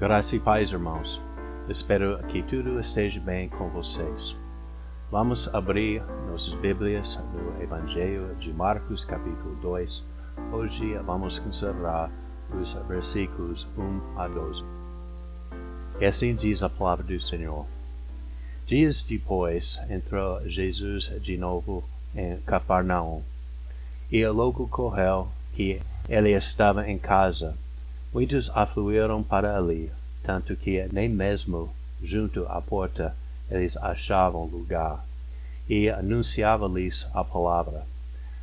Graça e paz, irmãos. Espero que tudo esteja bem com vocês. Vamos abrir nossas Bíblias no Evangelho de Marcos, capítulo 2. Hoje vamos considerar os versículos 1 a 12. E assim diz a palavra do Senhor. Dias depois entrou Jesus de novo em Cafarnaum, e logo correu que ele estava em casa. Muitos afluíram para ali, tanto que nem mesmo junto à porta eles achavam lugar, e anunciava-lhes a palavra.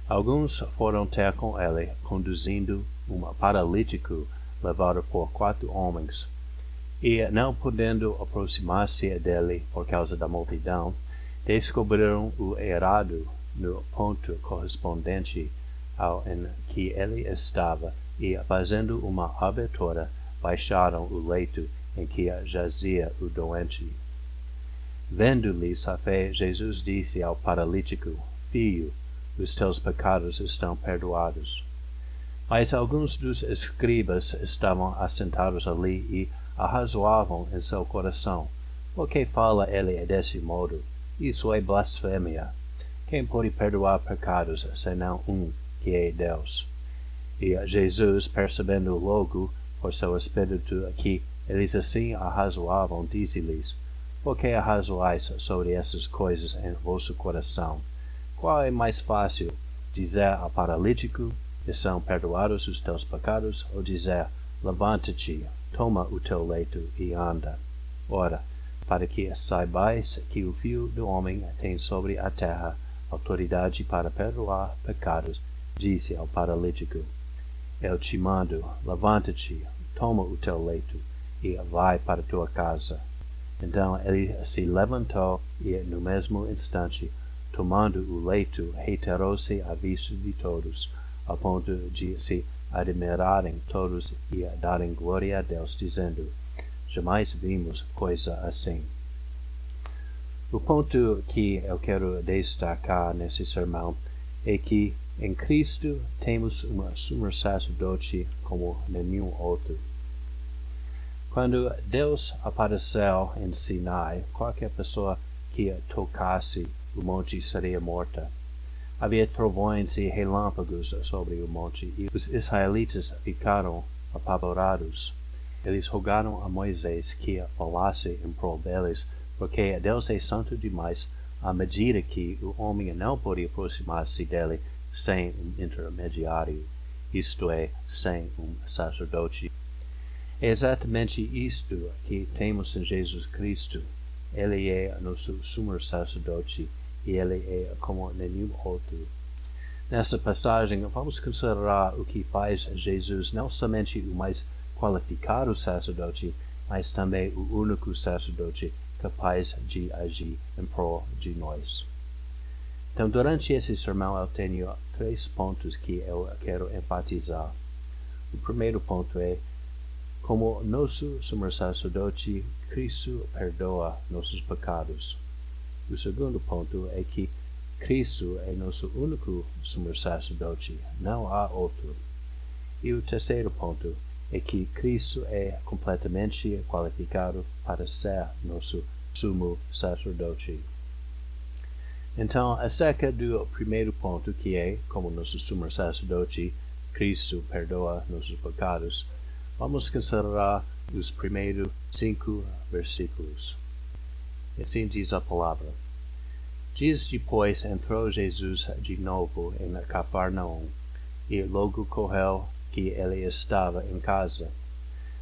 Alguns foram ter com ele, conduzindo um paralítico levado por quatro homens. E, não podendo aproximar-se dele por causa da multidão, descobriram o errado no ponto correspondente ao em que ele estava, e, fazendo uma abertura, baixaram o leito em que jazia o doente. Vendo-lhes a fé, Jesus disse ao paralítico, Filho, os teus pecados estão perdoados. Mas alguns dos escribas estavam assentados ali e arrazoavam em seu coração. Por que fala ele desse modo? Isso é blasfêmia. Quem pode perdoar pecados senão um, que é Deus? E Jesus, percebendo logo por seu espírito que eles assim arrazoavam, disse-lhes, Por que arrazoais sobre essas coisas em vosso coração? Qual é mais fácil, dizer ao paralítico, são perdoados os teus pecados, ou dizer, levanta-te, toma o teu leito e anda? Ora, para que saibais que o Filho do Homem tem sobre a terra autoridade para perdoar pecados, disse ao paralítico, Eu te mando, levanta-te, toma o teu leito e vai para tua casa. Então ele se levantou e, no mesmo instante, tomando o leito, retirou-se à vista de todos, a ponto de se admirarem todos e darem glória a Deus, dizendo, Jamais vimos coisa assim. O ponto que eu quero destacar nesse sermão é que em Cristo temos um sumo sacerdote como nenhum outro. Quando Deus apareceu em Sinai, qualquer pessoa que tocasse o monte seria morta. Havia trovões e relâmpagos sobre o monte, e os israelitas ficaram apavorados. Eles rogaram a Moisés que falasse em prol deles, porque Deus é santo demais, à medida que o homem não pode aproximar-se dele sem um intermediário, isto é, sem um sacerdote. É exatamente isto que temos em Jesus Cristo. Ele é nosso sumo sacerdote e ele é como nenhum outro. Nessa passagem, vamos considerar o que faz Jesus não somente o mais qualificado sacerdote, mas também o único sacerdote capaz de agir em prol de nós. Então, durante esse sermão, eu tenho três pontos que eu quero enfatizar. O primeiro ponto é como nosso sumo sacerdote, Cristo perdoa nossos pecados. O segundo ponto é que Cristo é nosso único sumo sacerdote, não há outro. E o terceiro ponto é que Cristo é completamente qualificado para ser nosso sumo sacerdote. Então, acerca do primeiro ponto, que é como nosso sumo sacerdote, Cristo perdoa nossos pecados, Vamos considerar os primeiros cinco versículos. Assim diz a palavra. Dias depois entrou Jesus de novo em Cafarnaum, e logo correu que ele estava em casa.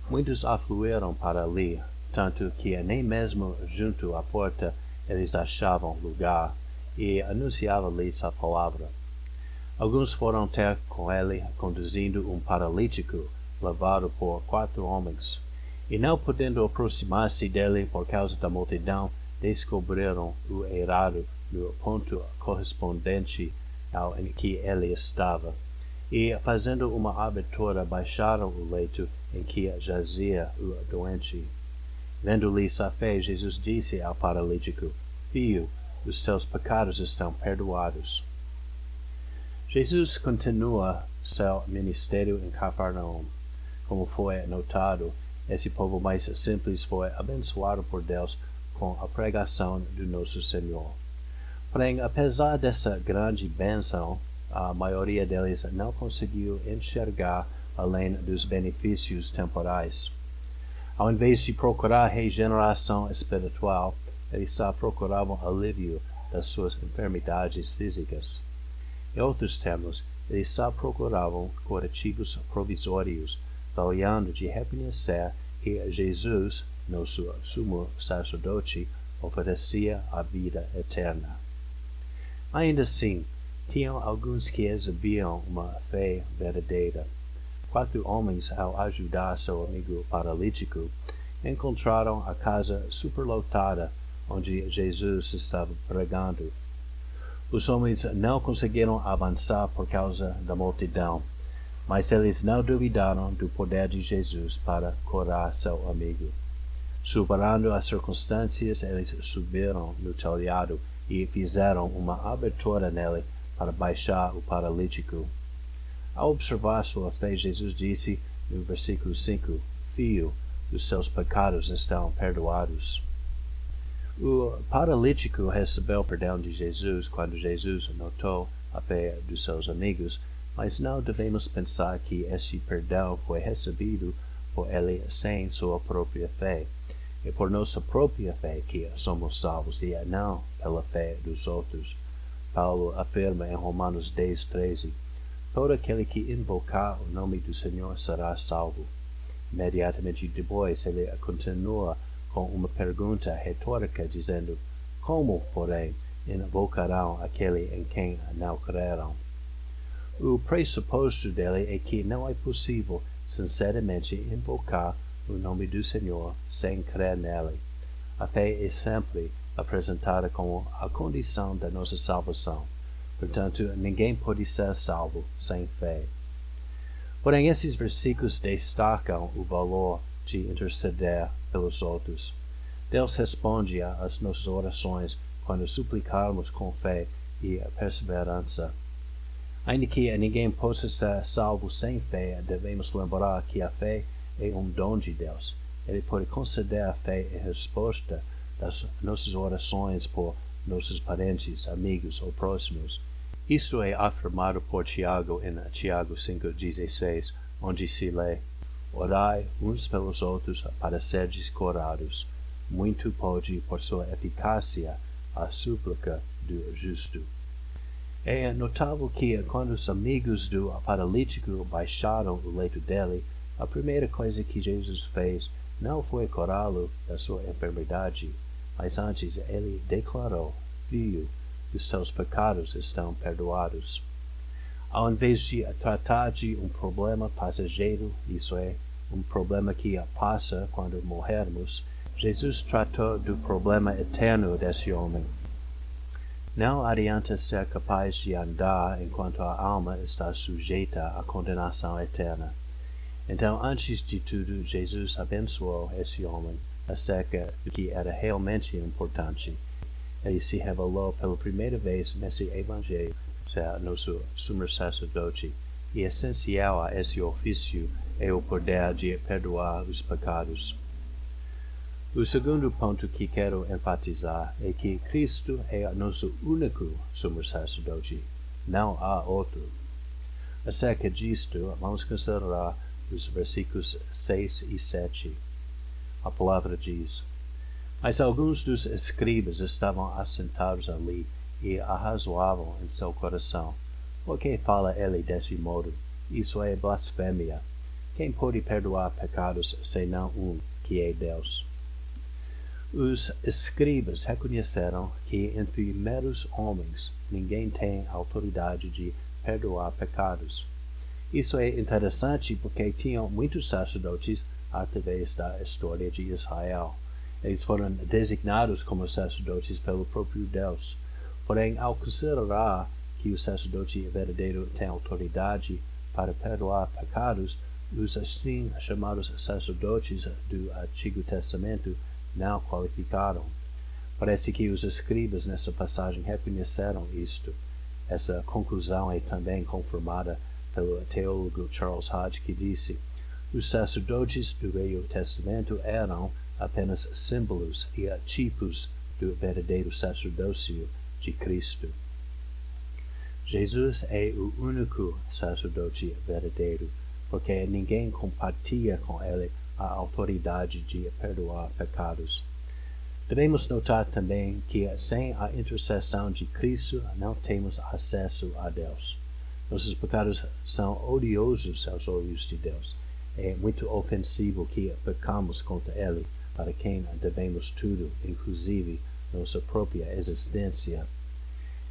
Muitos afluíram para ali, tanto que nem mesmo junto à porta eles achavam lugar, e anunciava-lhes a palavra. Alguns foram ter com ele, conduzindo um paralítico, levado por quatro homens, e não podendo aproximar-se dele por causa da multidão, descobriram o errado no ponto correspondente ao em que ele estava, e, fazendo uma abertura, baixaram o leito em que jazia o doente. Vendo-lhes a fé, Jesus disse ao paralítico, Filho, os teus pecados estão perdoados. Jesus continua seu ministério em Cafarnaum como foi notado, esse povo mais simples foi abençoado por Deus com a pregação do nosso Senhor. Porém, apesar dessa grande bênção, a maioria deles não conseguiu enxergar além dos benefícios temporais. Ao invés de procurar regeneração espiritual, eles só procuravam alívio das suas enfermidades físicas. Em outros termos, eles só procuravam curativos provisórios, falhando de reconhecer que Jesus, nosso sumo sacerdote, oferecia a vida eterna. Ainda assim, tinham alguns que exibiam uma fé verdadeira. Quatro homens, ao ajudar seu amigo paralítico, encontraram a casa superlotada onde Jesus estava pregando. Os homens não conseguiram avançar por causa da multidão, mas eles não duvidaram do poder de Jesus para curar seu amigo. Superando as circunstâncias, eles subiram no telhado e fizeram uma abertura nele para baixar o paralítico. Ao observar sua fé, Jesus disse no versículo 5: Filho, os seus pecados estão perdoados. O paralítico recebeu perdão de Jesus quando Jesus notou a fé dos seus amigos, mas não devemos pensar que esse perdão foi recebido por ele sem sua própria fé. É por nossa própria fé que somos salvos e não pela fé dos outros. Paulo afirma em Romanos 10, 13: Todo aquele que invocar o nome do Senhor será salvo. Imediatamente depois, ele continua com uma pergunta retórica, dizendo: Como, porém, invocarão aquele em quem não creram? O pressuposto dele é que não é possível sinceramente invocar o nome do Senhor sem crer nele. A fé é sempre apresentada como a condição da nossa salvação. Portanto, ninguém pode ser salvo sem fé. Porém, esses versículos destacam o valor de interceder pelos outros. Deus responde às nossas orações quando suplicarmos com fé e perseverança. Ainda que ninguém possa ser salvo sem fé, devemos lembrar que a fé é um dom de Deus. Ele pode conceder a fé em resposta das nossas orações por nossos parentes, amigos ou próximos. Isto é afirmado por Tiago em Tiago 5,16, onde se lê: Orai uns pelos outros para serdes curados. Muito pode, por sua eficácia, a súplica do justo. É notável que, quando os amigos do paralítico baixaram o leito dele, a primeira coisa que Jesus fez não foi curá-lo da sua enfermidade, mas antes ele declarou: Filho, os teus pecados estão perdoados. Ao invés de tratar de um problema passageiro, isso é, um problema que passa quando morrermos, Jesus tratou do problema eterno desse homem. Não adianta ser capaz de andar enquanto a alma está sujeita à condenação eterna. Então, antes de tudo, Jesus abençoou esse homem acerca do que era realmente importante. Ele se revelou pela primeira vez nesse evangelho ser nosso sumo sacerdote, e essencial a esse ofício é o poder de perdoar os pecados. O segundo ponto que quero enfatizar é que Cristo é nosso único sumo sacerdote, não há outro. Acerca disto, vamos considerar os versículos 6 e 7. A palavra diz: Mas alguns dos escribas estavam assentados ali e arrazoavam em seu coração: Por que fala ele desse modo? Isso é blasfêmia. Quem pode perdoar pecados senão um, que é Deus? Os escribas reconheceram que entre meros homens ninguém tem autoridade de perdoar pecados. Isso é interessante porque tinham muitos sacerdotes através da história de Israel. Eles foram designados como sacerdotes pelo próprio Deus. Porém, ao considerar que o sacerdote verdadeiro tem autoridade para perdoar pecados, os assim chamados sacerdotes do Antigo Testamento não qualificaram. Parece que os escribas nessa passagem reconheceram isto. Essa conclusão é também confirmada pelo teólogo Charles Hodge, que disse: Os sacerdotes do Velho Testamento eram apenas símbolos e tipos do verdadeiro sacerdócio de Cristo. Jesus é o único sacerdote verdadeiro, porque ninguém compartilha com ele a autoridade de perdoar pecados. Devemos notar também que sem a intercessão de Cristo não temos acesso a Deus. Nossos pecados são odiosos aos olhos de Deus. É muito ofensivo que pecamos contra Ele, para quem devemos tudo, inclusive nossa própria existência.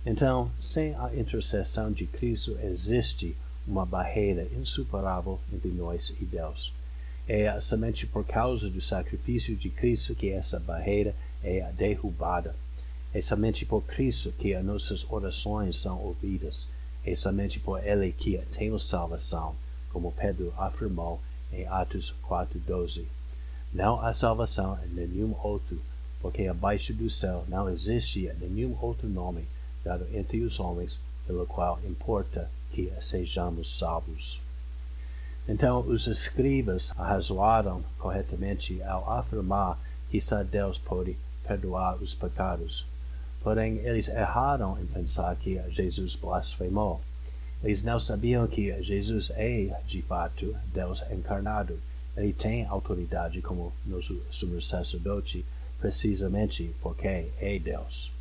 Então, sem a intercessão de Cristo, existe uma barreira insuperável entre nós e Deus. É somente por causa do sacrifício de Cristo que essa barreira é derrubada. É somente por Cristo que as nossas orações são ouvidas. É somente por Ele que temos salvação, como Pedro afirmou em Atos 4:12. Não há salvação em nenhum outro, porque abaixo do céu não existe nenhum outro nome dado entre os homens pelo qual importa que sejamos salvos. Então os escribas arrazoaram corretamente ao afirmar que só Deus pode perdoar os pecados. Porém, eles erraram em pensar que Jesus blasfemou. Eles não sabiam que Jesus é, de fato, Deus encarnado. Ele tem autoridade como nosso sumo sacerdote, precisamente porque é Deus.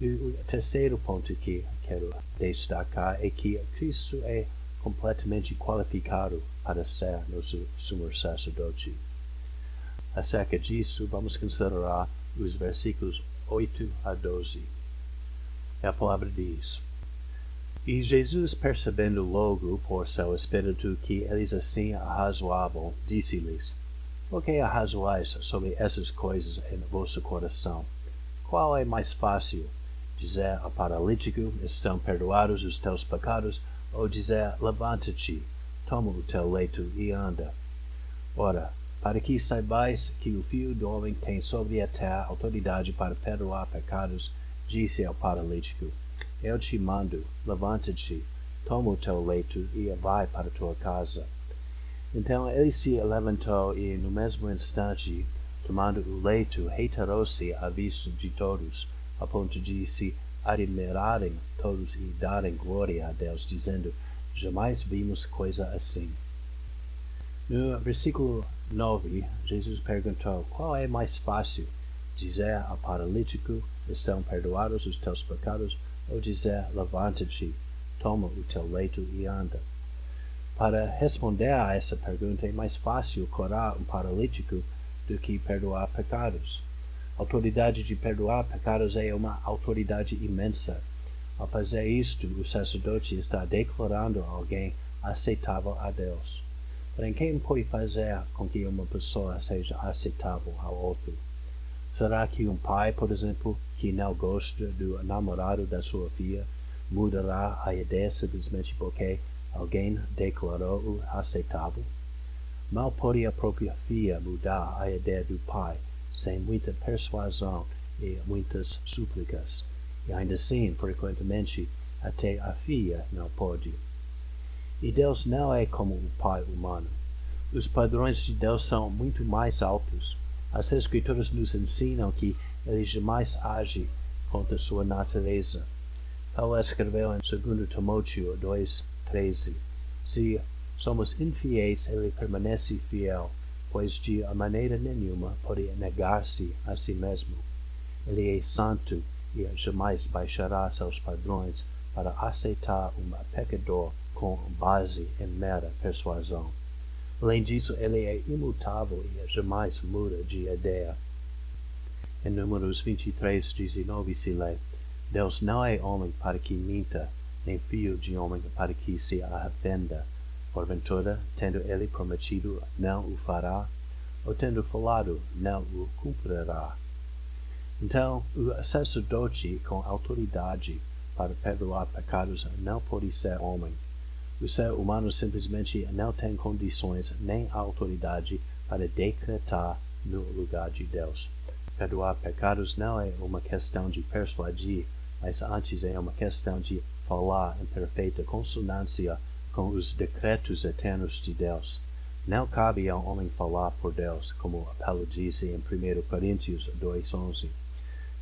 O terceiro ponto que quero destacar é que Cristo é completamente qualificado para ser nosso sumo sacerdote. Acerca disso, vamos considerar os versículos 8 a 12. A palavra diz: E Jesus, percebendo logo por seu espírito que eles assim arrazoavam, disse-lhes: Por que arrazoais sobre essas coisas em vosso coração? Qual é mais fácil? Dizer ao paralítico: Estão perdoados os teus pecados? ou dizer, levanta-te, toma o teu leito e anda. Ora, para que saibais que o Filho do Homem tem sobre a terra autoridade para perdoar pecados, disse ao paralítico, Eu te mando, levanta-te, toma o teu leito e vai para tua casa. Então ele se levantou e, no mesmo instante, tomando o leito, retirou-se à vista de todos, a ponto de se admirarem todos e darem glória a Deus, dizendo: Jamais vimos coisa assim. No versículo 9, Jesus perguntou: Qual é mais fácil? Dizer ao paralítico: Estão perdoados os teus pecados? Ou dizer: Levanta-te, toma o teu leito e anda? Para responder a essa pergunta é mais fácil curar um paralítico do que perdoar pecados autoridade de perdoar pecados é uma autoridade imensa. Ao fazer isto, o sacerdote está declarando alguém aceitável a Deus. Porém, quem pode fazer com que uma pessoa seja aceitável ao outro? Será que um pai, por exemplo, que não gosta do namorado da sua filha, mudará a ideia simplesmente porque alguém declarou-o aceitável? Mal pode a própria filha mudar a ideia do pai sem muita persuasão e muitas súplicas, e ainda assim, frequentemente, até a filha não pode. E Deus não é como um pai humano. Os padrões de Deus são muito mais altos. As Escrituras nos ensinam que ele jamais age contra sua natureza. Paulo escreveu em 2 Timóteo 2,13: Se somos infiéis, ele permanece fiel pois de maneira nenhuma pode negar-se a si mesmo. Ele é santo e jamais baixará seus padrões para aceitar um pecador com base em mera persuasão. Além disso, ele é imutável e jamais muda de ideia. Em Números 23, 19 se lê, Deus não é homem para que minta, nem filho de homem para que se arrependa. Porventura, tendo ele prometido, não o fará, ou tendo falado, não o cumprirá. Então, o sacerdote com autoridade para perdoar pecados não pode ser homem. O ser humano simplesmente não tem condições nem autoridade para decretar no lugar de Deus. Perdoar pecados não é uma questão de persuadir, mas antes é uma questão de falar em perfeita consonância com os decretos eternos de Deus. Não cabe ao homem falar por Deus, como Paulo disse em 1 Coríntios 2,11.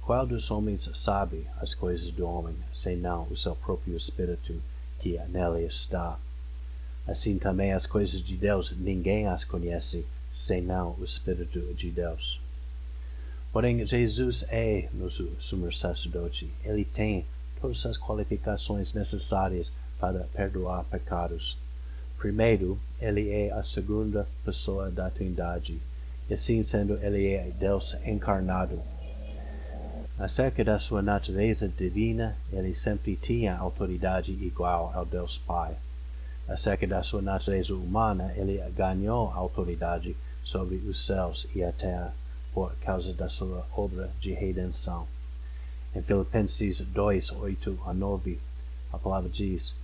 Qual dos homens sabe as coisas do homem, senão o seu próprio espírito que nele está? Assim também as coisas de Deus ninguém as conhece, senão o Espírito de Deus. Porém, Jesus é nosso sumo sacerdote. Ele tem todas as qualificações necessárias para perdoar pecados. Primeiro, ele é a segunda pessoa da Trindade. E assim sendo, ele é Deus encarnado. Acerca da sua natureza divina, ele sempre tinha autoridade igual ao Deus Pai. Acerca da sua natureza humana, ele ganhou autoridade sobre os céus e a terra por causa da sua obra de redenção. Em Filipenses 2, 8 a 9, a palavra diz: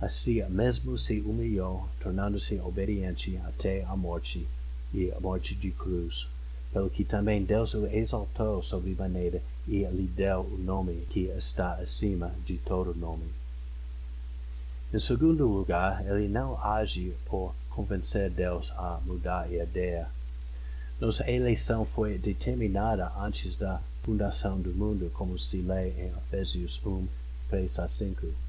Assim mesmo se humilhou, tornando-se obediente até a morte, e a morte de cruz. Pelo que também Deus o exaltou sobremaneira e lhe deu o nome que está acima de todo nome. Em segundo lugar, ele não age por convencer Deus a mudar a ideia. Nossa eleição foi determinada antes da fundação do mundo, como se lê em Efésios 1, 3 a 5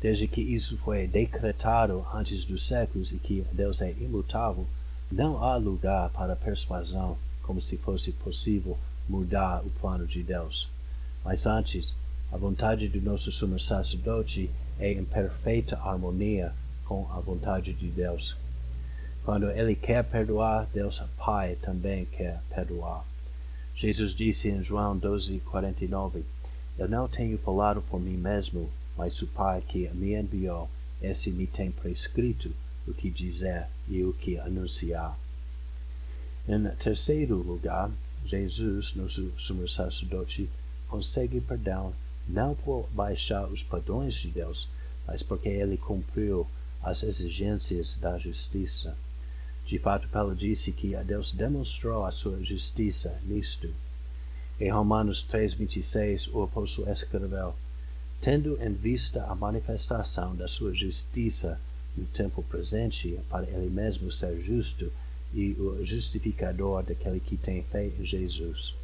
desde que isso foi decretado antes dos séculos e que Deus é imutável, não há lugar para persuasão, como se fosse possível mudar o plano de Deus. Mas antes, a vontade do nosso sumo sacerdote é em perfeita harmonia com a vontade de Deus. Quando ele quer perdoar, Deus Pai também quer perdoar. Jesus disse em João 12, 49, Eu não tenho falado por mim mesmo, mas o Pai que me enviou, esse me tem prescrito o que dizer e o que anunciar. Em terceiro lugar, Jesus, nosso sumo sacerdote, consegue perdão não por baixar os padrões de Deus, mas porque ele cumpriu as exigências da justiça. De fato, Paulo disse que a Deus demonstrou a sua justiça nisto. Em Romanos 3,26, o apóstolo escreveu: tendo em vista a manifestação da sua justiça no tempo presente, para ele mesmo ser justo e o justificador daquele que tem fé em Jesus.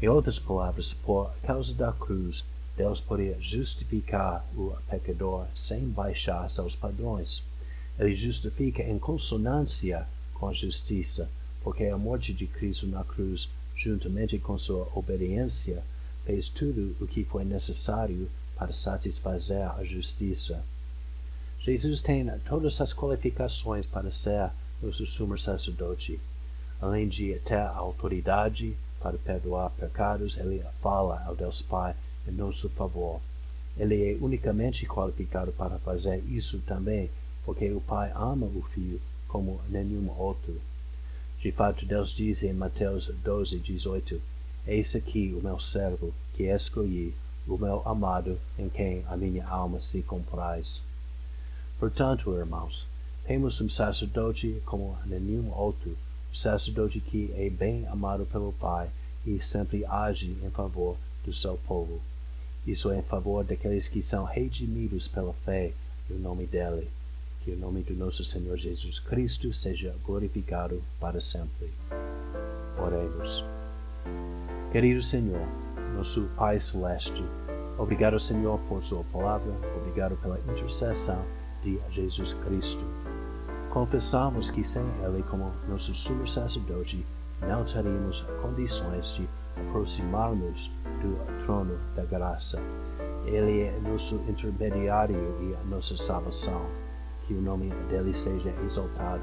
Em outras palavras, por causa da cruz, Deus podia justificar o pecador sem baixar seus padrões. Ele justifica em consonância com a justiça, porque a morte de Cristo na cruz, juntamente com sua obediência, fez tudo o que foi necessário para satisfazer a justiça. Jesus tem todas as qualificações para ser nosso sumo sacerdote. Além de ter a autoridade para perdoar pecados, ele fala ao Deus Pai em nosso favor. Ele é unicamente qualificado para fazer isso também, porque o Pai ama o Filho como nenhum outro. De fato, Deus diz em Mateus 12, 18, Eis aqui o meu servo, que escolhi, o meu amado, em quem a minha alma se compraz. Portanto, irmãos, temos um sacerdote como nenhum outro, um sacerdote que é bem amado pelo Pai e sempre age em favor do seu povo. Isso é em favor daqueles que são redimidos pela fé no nome dele. Que o nome do nosso Senhor Jesus Cristo seja glorificado para sempre. Oremos. Querido Senhor, nosso Pai Celeste, obrigado, Senhor, por Sua palavra, obrigado pela intercessão de Jesus Cristo. Confessamos que sem Ele, como nosso sumo sacerdote, não teríamos condições de aproximar-nos do trono da graça. Ele é nosso intermediário e a nossa salvação. Que o nome dele seja exaltado.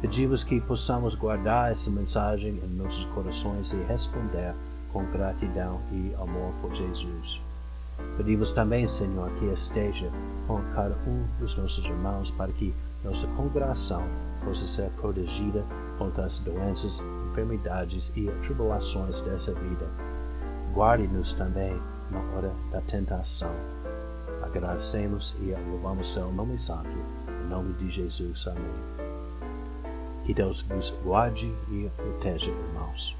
Pedimos que possamos guardar essa mensagem em nossos corações e responder com gratidão e amor por Jesus. Pedimos também, Senhor, que esteja com cada um dos nossos irmãos para que nossa congregação possa ser protegida contra as doenças, enfermidades e tribulações dessa vida. Guarde-nos também na hora da tentação. Agradecemos e louvamos seu nome santo. Em nome de Jesus. Amém. Que Deus vos guarde e proteja, irmãos.